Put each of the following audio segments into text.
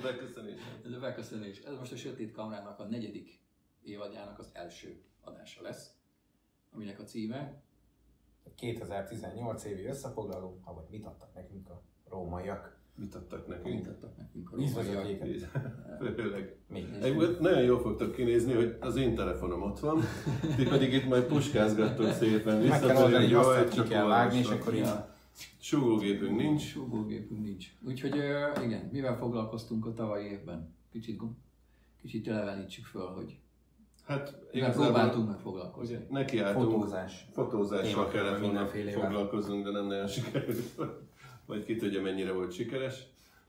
A beköszönés. Ez a beköszönés. Ez most a Sötét Kamrának a negyedik évadjának az első adása lesz, aminek a címe 2018 évi összefoglaló, avagy mit adtak nekünk a rómaiak. Mit adtak nekünk? Mit adtak nekünk a Vízvezetéket. Főleg. Egyébként nagyon jól fogtok kinézni, hogy az én telefonom ott van, ti pedig itt majd puskázgattok szépen Meg kell oldani, hogy egy hogy ki csak kell vágni, és akkor így Súgógépünk nincs. súgógépünk nincs. Úgyhogy igen, mivel foglalkoztunk a tavalyi évben? Kicsit, kicsit elevenítsük föl, hogy Hát mivel próbáltunk meg foglalkozni. ugye, nekiálltunk. fotózás. Fotózással Témakörben kellett volna foglalkoznunk, de nem nagyon sikerült. Vagy ki tudja, mennyire volt sikeres.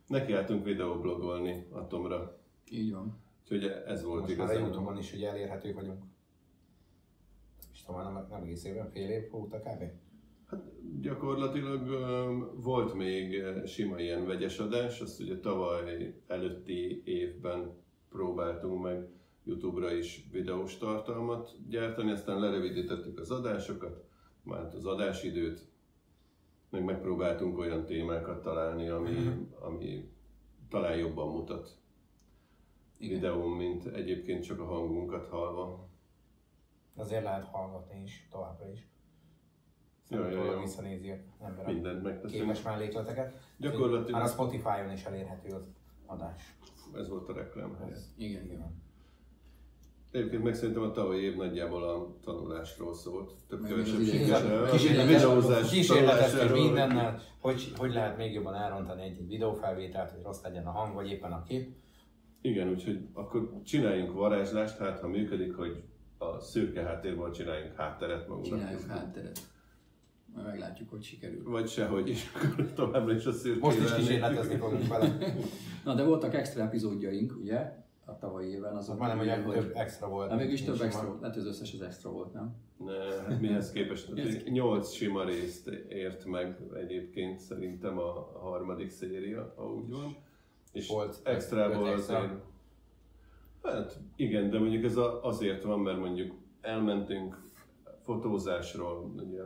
Nekiálltunk videoblogolni Atomra. Így van. Úgyhogy ez volt Most már a igazán. Youtube-on is ugye elérhetők vagyunk. És talán nem, nem egész évben, fél év óta kb. Gyakorlatilag volt még sima ilyen vegyes adás, azt ugye tavaly előtti évben próbáltunk meg Youtube-ra is videós tartalmat gyártani, aztán lerövidítettük az adásokat, már az adásidőt, meg megpróbáltunk olyan témákat találni, ami, ami talán jobban mutat Igen. videón, mint egyébként csak a hangunkat hallva. Azért lehet hallgatni is, továbbra is. Szerintem jó. visszanézi az ember Mindent megteszünk. képes mellékleteket. Gyakorlatilag- Már a Spotify-on is elérhető az adás. Ez volt a reklám helye. Igen, igen. Egyébként meg szerintem a tavalyi év nagyjából a tanulásról szólt. Több kevesebb videózás Kísérleteztünk mindennel, hogy, hogy lehet még jobban elrontani egy, egy videófelvételt, hogy rossz legyen a hang, vagy éppen a kép. Igen, úgyhogy akkor csináljunk varázslást, hát ha működik, hogy a szürke háttérben csináljunk hátteret magunknak. Csináljuk hátteret. Meglátjuk, hogy sikerül. Vagy sehogy is, akkor továbbra is a szürkével. Most is kísérletezni fogunk vele. Na, de voltak extra epizódjaink, ugye? A tavalyi évben azok. Majdnem, hogy több extra volt. Hát mégis több extra volt. Lehet, hogy az összes az extra volt, nem? Ne, hát mihez képest? Nyolc sima részt ért meg egyébként szerintem a harmadik széria, ha úgy van. És Volt extrából extra. azért... Hát igen, de mondjuk ez azért van, mert mondjuk elmentünk fotózásról, ugye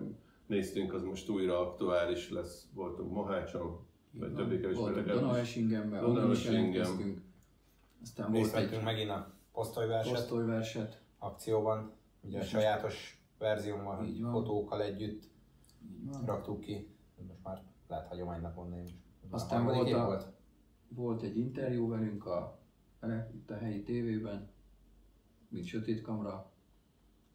néztünk, az most újra aktuális lesz, voltunk Mohácson, vagy többé-kevésbé Voltunk legalábbis. Donaueschingenben, onnan is jelentkeztünk. Aztán volt egy megint a posztolyverset posztolyverset. akcióban, ugye a sajátos verziómmal, fotókkal együtt Így van. raktuk ki. Most már lehet hagyománynak mondani. Aztán volt a- Volt egy interjú velünk a, itt a helyi tévében, mint Sötét Kamra,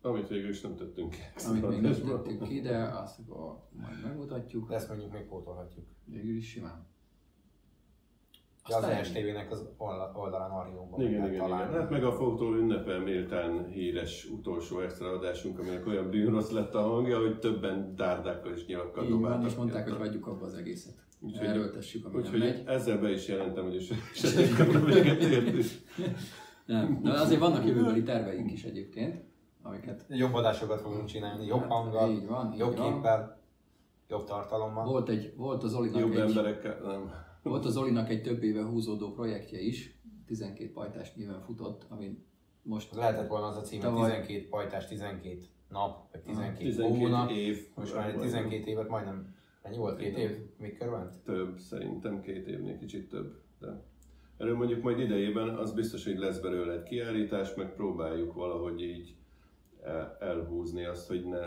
Amit végül is nem tettünk ki. amit még nem tettük ki, de azt akkor majd megmutatjuk. De ezt mondjuk még pótolhatjuk. Végül is simán. De az ESTV-nek az oldal- oldalán Arjóban Igen, igen, igen. találni. Hát meg a fogtól ünnepel méltán híres utolsó extra adásunk, aminek olyan bűnrossz lett a hangja, hogy többen dárdákkal és nyilakkal Így van, dobáltak. és mondták, hogy hagyjuk abba az egészet. Úgyhogy- Erőltessük, ami Úgyhogy megy. ezzel be is jelentem, hogy a sötétkamra véget értünk. Nem, de azért vannak jövőbeli terveink is egyébként, amiket Jobb adásokat fogunk csinálni, jobb Hát, hanggal, így van, így jobb van. képpel, jobb tartalommal. volt, egy, volt az Olinak Jobb egy, emberekkel, nem. volt az Olinak egy több éve húzódó projektje is, 12 pajtás néven futott, ami most lehetett volna az a cím, hogy Tavaly- 12 pajtás, 12 nap, vagy 12, 12 hónap. év. Most már egy 12 évet majdnem, mennyi volt? Két év? Még körülment? Több, szerintem két évnél kicsit több. De erről mondjuk majd idejében az biztos, hogy lesz belőle egy kiállítás, meg próbáljuk valahogy így elhúzni azt, hogy ne,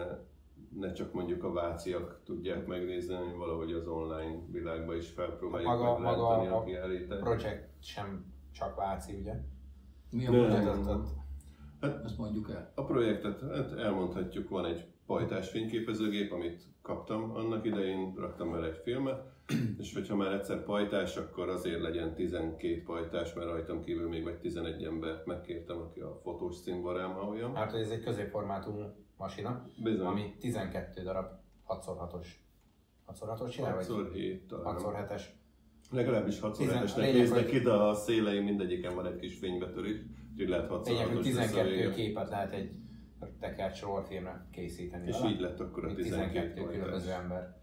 ne csak mondjuk a váciak tudják megnézni, hanem valahogy az online világban is felpróbáljuk Maga- maga, megrántani maga a a kiállítást. Projekt sem csak Váci, ugye? mi a Nem. projekt, Tehát ott azt mondjuk el. A projektet hát elmondhatjuk, van egy pajtás fényképezőgép, amit kaptam annak idején, raktam vele egy filmet, és hogyha már egyszer pajtás, akkor azért legyen 12 pajtás, mert rajtam kívül még vagy 11 embert megkértem, aki a fotós ha olyan. Hát, hogy ez egy középformátumú masina, Bizony, ami 12 darab 6x6-os 6x6-os csinál, vagy 6x7 talán. 6x7-es. Legalábbis 6 Tizen- 7 lényeg, néznek hogy- ki, de a szélein mindegyiken van egy kis fénybetörés, úgyhogy lehet 6 Lényeg, hogy 12 vége. képet lehet egy tekert sorfilmre készíteni. És vele. így lett akkor a Mint 12 12 különböző ember.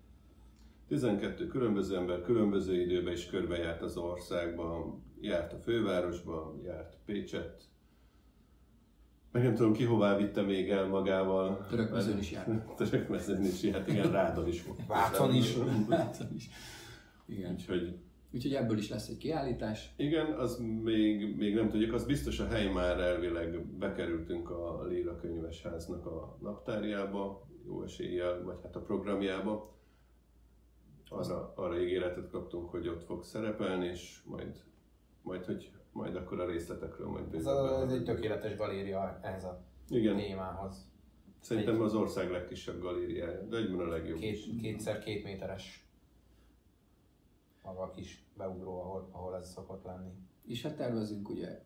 12 különböző ember különböző időben is körbejárt az országban, járt a fővárosban, járt Pécset, meg nem tudom ki hová vitte még el magával. Törökmezőn is járt. Törökmezőn is járt, igen, Rádon is volt. Vácon is. Látom is. Igen. Úgyhogy Úgyhogy ebből is lesz egy kiállítás. Igen, az még, még nem tudjuk, az biztos a hely már elvileg bekerültünk a Lila Könyvesháznak a naptárjába, jó eséllyel, vagy hát a programjába. Arra, arra ígéretet kaptunk, hogy ott fog szerepelni, és majd, majd, hogy, majd akkor a részletekről majd Ez, a, ez egy tökéletes galéria ehhez a Igen, témához. szerintem az ország legkisebb galériája, de egyben a legjobb. Két, kétszer két méteres maga a kis beugró, ahol, ahol ez szokott lenni. És hát tervezünk ugye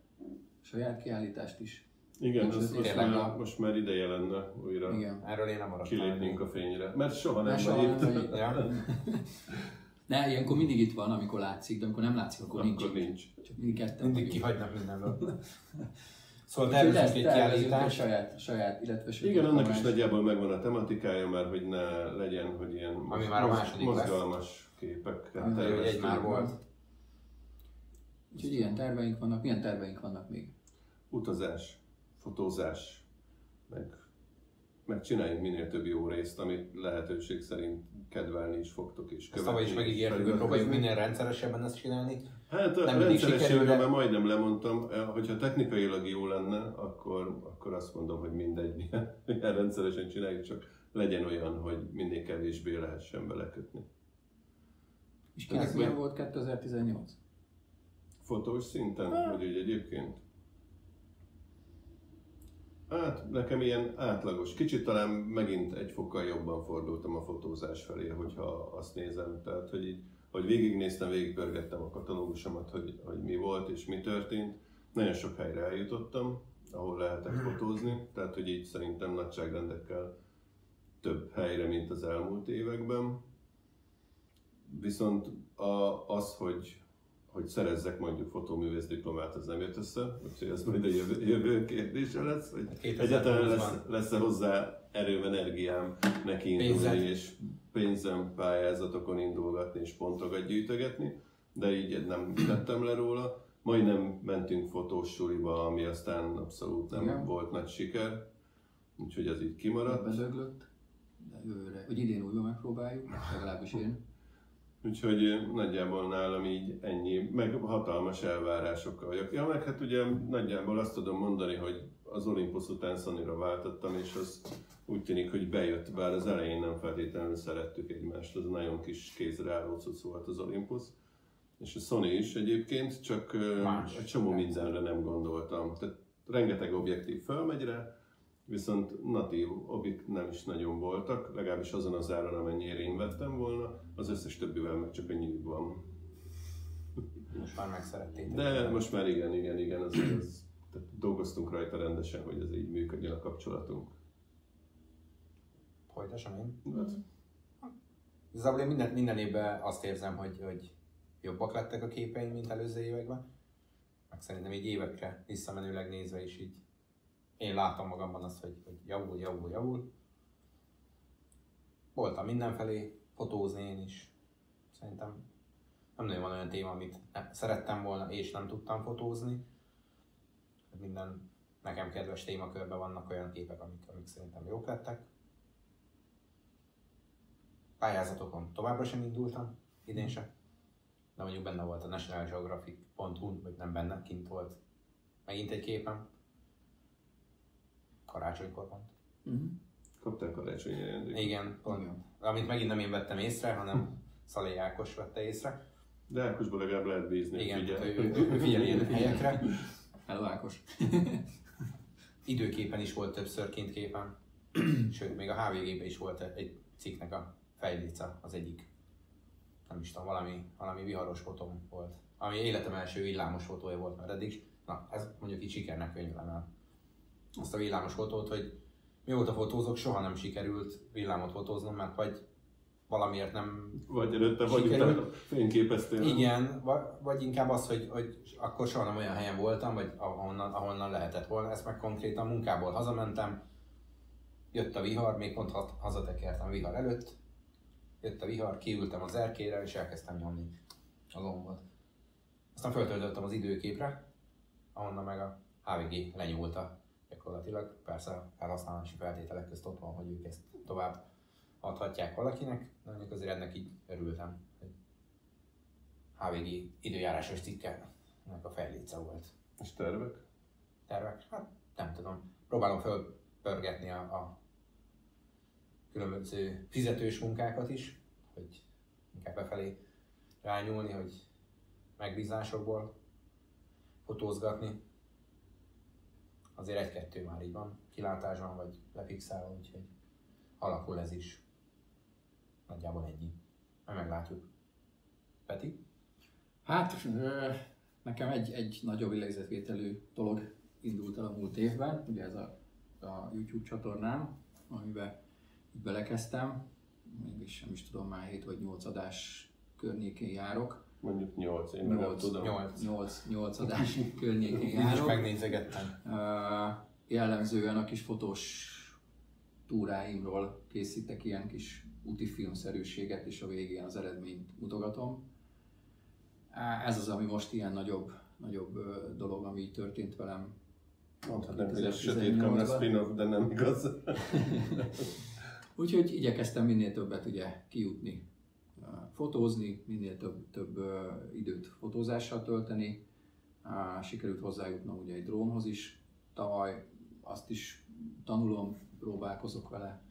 saját kiállítást is. Igen, az ez most, már, a- most már ideje lenne újra Igen. Erről én nem maradtam. kilépnünk a fényre, mert soha nem Mert soha nem itt. itt. Ja. Ne, ilyenkor mindig itt van, amikor látszik, de amikor nem látszik, akkor, nincs. Akkor itt. nincs. Csak mindig ketten Mindig kihagynak mindenből. Szóval tervezünk egy kiállítást. saját, saját, illetve sötét Igen, annak is nagyjából megvan a tematikája, már hogy ne legyen, hogy ilyen Ami már a második lesz. Képek. Ami Hogy egy már volt. Úgyhogy ilyen terveink vannak. Milyen terveink vannak még? Utazás, fotózás, meg, meg csináljunk minél több jó részt, amit lehetőség szerint kedvelni is fogtok és Ezt tavaly is megígértük, hogy próbáljuk minél rendszeresebben ezt csinálni. Hát a nem sikerül, de- majdnem lemondtam, hogyha technikailag jó lenne, akkor, akkor azt mondom, hogy mindegy, milyen, milyen rendszeresen csináljuk, csak legyen olyan, hogy minél kevésbé lehessen belekötni. És kinek milyen volt 2018? Fotós szinten, vagy úgy egyébként? Hát nekem ilyen átlagos. Kicsit talán megint egy fokkal jobban fordultam a fotózás felé, hogyha azt nézem. Tehát, hogy így, hogy végignéztem, végigpörgettem a katalógusomat, hogy, hogy mi volt és mi történt. Nagyon sok helyre eljutottam, ahol lehetett fotózni. Tehát, hogy így szerintem nagyságrendekkel több helyre, mint az elmúlt években. Viszont a, az, hogy hogy szerezzek mondjuk fotóművész diplomát, az nem jött össze, úgyhogy ez majd a jövő, jövő kérdése lesz, hogy 2020-ban. egyáltalán lesz, lesz-e hozzá erőm, energiám neki indulni, Pénzed. és pénzem pályázatokon indulgatni és pontokat gyűjtögetni, de így nem tettem le róla. Majdnem mentünk fotós suliba, ami aztán abszolút nem Igen. volt nagy siker, úgyhogy ez így kimaradt. Bedöglött. De jövőre, vagy idén újra megpróbáljuk, legalábbis én. Úgyhogy eh, nagyjából nálam így ennyi, meg hatalmas elvárásokkal vagyok. Ja, meg hát ugye nagyjából azt tudom mondani, hogy az Olympus után Sony-ra váltottam, és az úgy tűnik, hogy bejött, bár az elején nem feltétlenül szerettük egymást, az nagyon kis kézre álló cucc volt az Olympus. És a Sony is egyébként, csak eh, Más. egy csomó mindenre nem gondoltam. Tehát rengeteg objektív fölmegy rá, viszont natív objekt nem is nagyon voltak, legalábbis azon az áron, amennyire én vettem volna, az összes többivel meg csak a nyílt van. Most már megszerettétek. De most már igen, igen, igen, az, az, tehát dolgoztunk rajta rendesen, hogy ez így működjön a kapcsolatunk. Folytassam én. Hát, Igazából én minden, minden évben azt érzem, hogy, hogy jobbak lettek a képeim, mint előző években. Meg szerintem így évekre visszamenőleg nézve is így én látom magamban azt, hogy, hogy javul, javul, javul. Voltam mindenfelé, fotózni én is. Szerintem nem nagyon van olyan téma, amit szerettem volna és nem tudtam fotózni. Minden nekem kedves témakörben vannak olyan képek, amik, amik szerintem jók lettek pályázatokon továbbra sem indultam, idén sem. De mondjuk benne volt a National Geographic.hu, vagy nem benne, kint volt megint egy képem. Karácsonykor pont. Uh-huh. kaptál karácsonyi ajándékot. Igen, pont. Igen. Amit megint nem én vettem észre, hanem Szalé Ákos vette észre. De Ákosból legalább lehet bízni, Igen, figyel. ő, ő, ő figyel ilyen helyekre. Hello Ákos. Időképen is volt többször kint képen. Sőt, még a HVG-ben is volt egy cikknek a fejlica, az egyik. Nem is tudom, valami, valami viharos fotóm volt. Ami életem első villámos fotója volt már eddig. Na, ez mondjuk így sikernek könyvelem el. Azt a villámos fotót, hogy mióta fotózok, soha nem sikerült villámot fotóznom, mert vagy valamiért nem Vagy előtte, vagy Sikerült. utána fényképeztél. igen, va- vagy inkább az, hogy, hogy akkor soha nem olyan helyen voltam, vagy ahonnan, ahonnan lehetett volna. Ezt meg konkrétan munkából hazamentem, jött a vihar, még pont ha- hazatekertem vihar előtt, jött a vihar, kiültem az erkére, és elkezdtem nyomni a lombot. Aztán föltöltöttem az időképre, ahonnan meg a HVG lenyúlta gyakorlatilag. Persze a felhasználási feltételek közt ott van, hogy ők ezt tovább adhatják valakinek, de mondjuk azért ennek így örültem. hogy HVG időjárásos cikkenek a fejléce volt. És tervek? Tervek? Hát nem tudom. Próbálom fölpörgetni a, a különböző fizetős munkákat is, hogy inkább befelé rányúlni, hogy megbízásokból fotózgatni. Azért egy-kettő már így van kilátásban, vagy lepixelve, úgyhogy alakul ez is. Nagyjából ennyi. Majd meglátjuk. Peti? Hát nekem egy, egy nagyobb illegzetvételű dolog indult el a múlt évben, ugye ez a, a YouTube csatornám, amiben így belekezdtem, mégis nem is tudom, már 7 vagy 8 adás környékén járok. Mondjuk 8, én meg nem 8, tudom. 8. 8, 8 adás környékén Én is járok. megnézegettem. Ö, jellemzően a kis fotós túráimról készítek ilyen kis úti filmszerűséget, és a végén az eredményt mutogatom. Ez az, ami most ilyen nagyobb, nagyobb dolog, ami történt velem. Mondhatnánk, hogy 2018-ban. sötét kamera spin-off, de nem igaz. Úgyhogy igyekeztem minél többet ugye kijutni, fotózni, minél több, több időt fotózással tölteni. Sikerült hozzájutnom ugye egy drónhoz is tavaly, azt is tanulom, próbálkozok vele.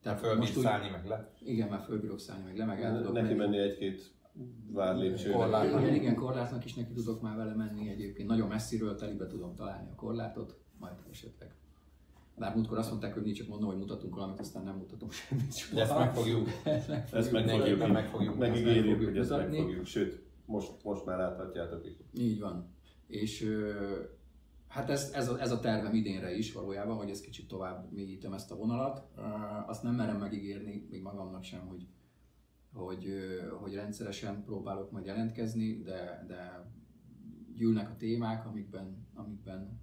Tehát föl most úgy- szállni meg le. Igen, mert fölbírok szállni, meg le, meg el tudok Neki menni. menni egy-két. Korlátnak. Igen, igen, korlátnak is neki tudok már vele menni egyébként. Nagyon messziről telibe tudom találni a korlátot, majd esetleg. Bár múltkor azt mondták, hogy mi csak mondom, hogy mutatunk valamit, aztán nem mutatunk semmit. soha. De ezt meg fogjuk. Ezt meg Ezt meg fogjuk, meg fogjuk megígérjük, mutatni. hogy ezt meg fogjuk. Sőt, most, most már láthatjátok is. Így van. És hát ez, ez, a, ez a tervem idénre is valójában, hogy ezt kicsit tovább mélyítem ezt a vonalat. Azt nem merem megígérni, még magamnak sem, hogy, hogy, hogy rendszeresen próbálok majd jelentkezni, de, de gyűlnek a témák, amikben, amikben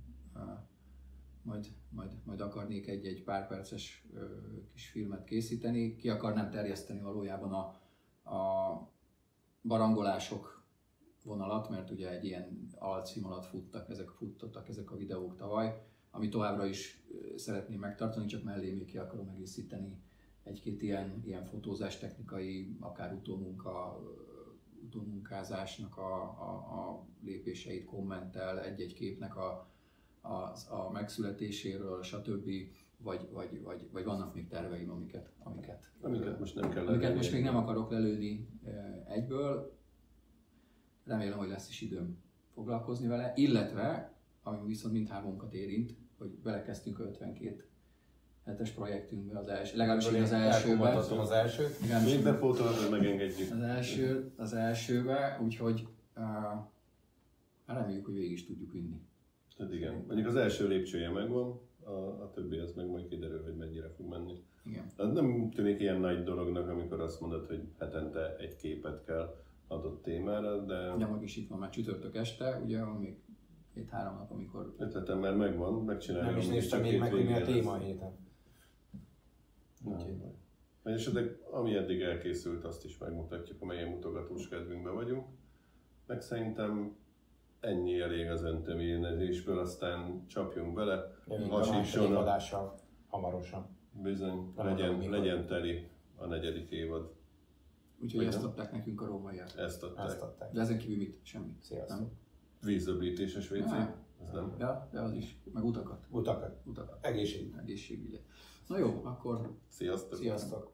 majd, majd, majd akarnék egy-egy pár perces ö, kis filmet készíteni. Ki akarnám terjeszteni valójában a, a barangolások vonalat, mert ugye egy ilyen alcím alatt futtak, ezek futtottak ezek a videók tavaly, ami továbbra is szeretném megtartani, csak mellé még ki akarom egészíteni egy-két ilyen, ilyen fotózás technikai, akár utómunka, utómunkázásnak a, a, a lépéseit kommentel, egy-egy képnek a, a, a megszületéséről, stb. Vagy, vagy, vagy, vagy vannak még terveim, amiket, amiket, Amiket most nem kell amiket most még nem akarok lelőni eh, egyből. Remélem, hogy lesz is időm foglalkozni vele, illetve, ami viszont mindhármunkat érint, hogy belekezdtünk a 52 hetes projektünkbe, az első, legalábbis én az elsőbe. Az. Legalábbis Még befotózva megengedjük. az, első, az elsőbe, úgyhogy uh, reméljük, hogy végig is tudjuk vinni. Hát igen. Mondjuk az első lépcsője megvan, a, a többi az meg majd kiderül, hogy mennyire fog menni. Igen. Az nem tűnik ilyen nagy dolognak, amikor azt mondod, hogy hetente egy képet kell adott témára, de Ugye maga is itt van már csütörtök este, ugye van még két-három nap, amikor ötletem már megvan, megcsinálom. Nem is néztem még meg, hogy mi a téma a héten. Úgyhogy- Vagy esetleg ami eddig elkészült, azt is megmutatjuk, amelyen mutogatós kedvünkben vagyunk. Meg szerintem ennyi elég az öntöményezésből, aztán csapjunk bele. Jövünk a adással hamarosan. Bizony, Nem legyen, mikor. legyen teli a negyedik évad. Úgyhogy Vagy ezt nem? adták nekünk a rómaiak. Ezt adták. Ezt adták. De ezen kívül mit? Semmit. Sziasztok. Nem? Vízdöblítéses WC? Ez nem. Ja, de az is. Meg utakat. Utakat. Utakat. Egészség. Egészségügyet. Na jó, akkor Sziasztok! sziasztok!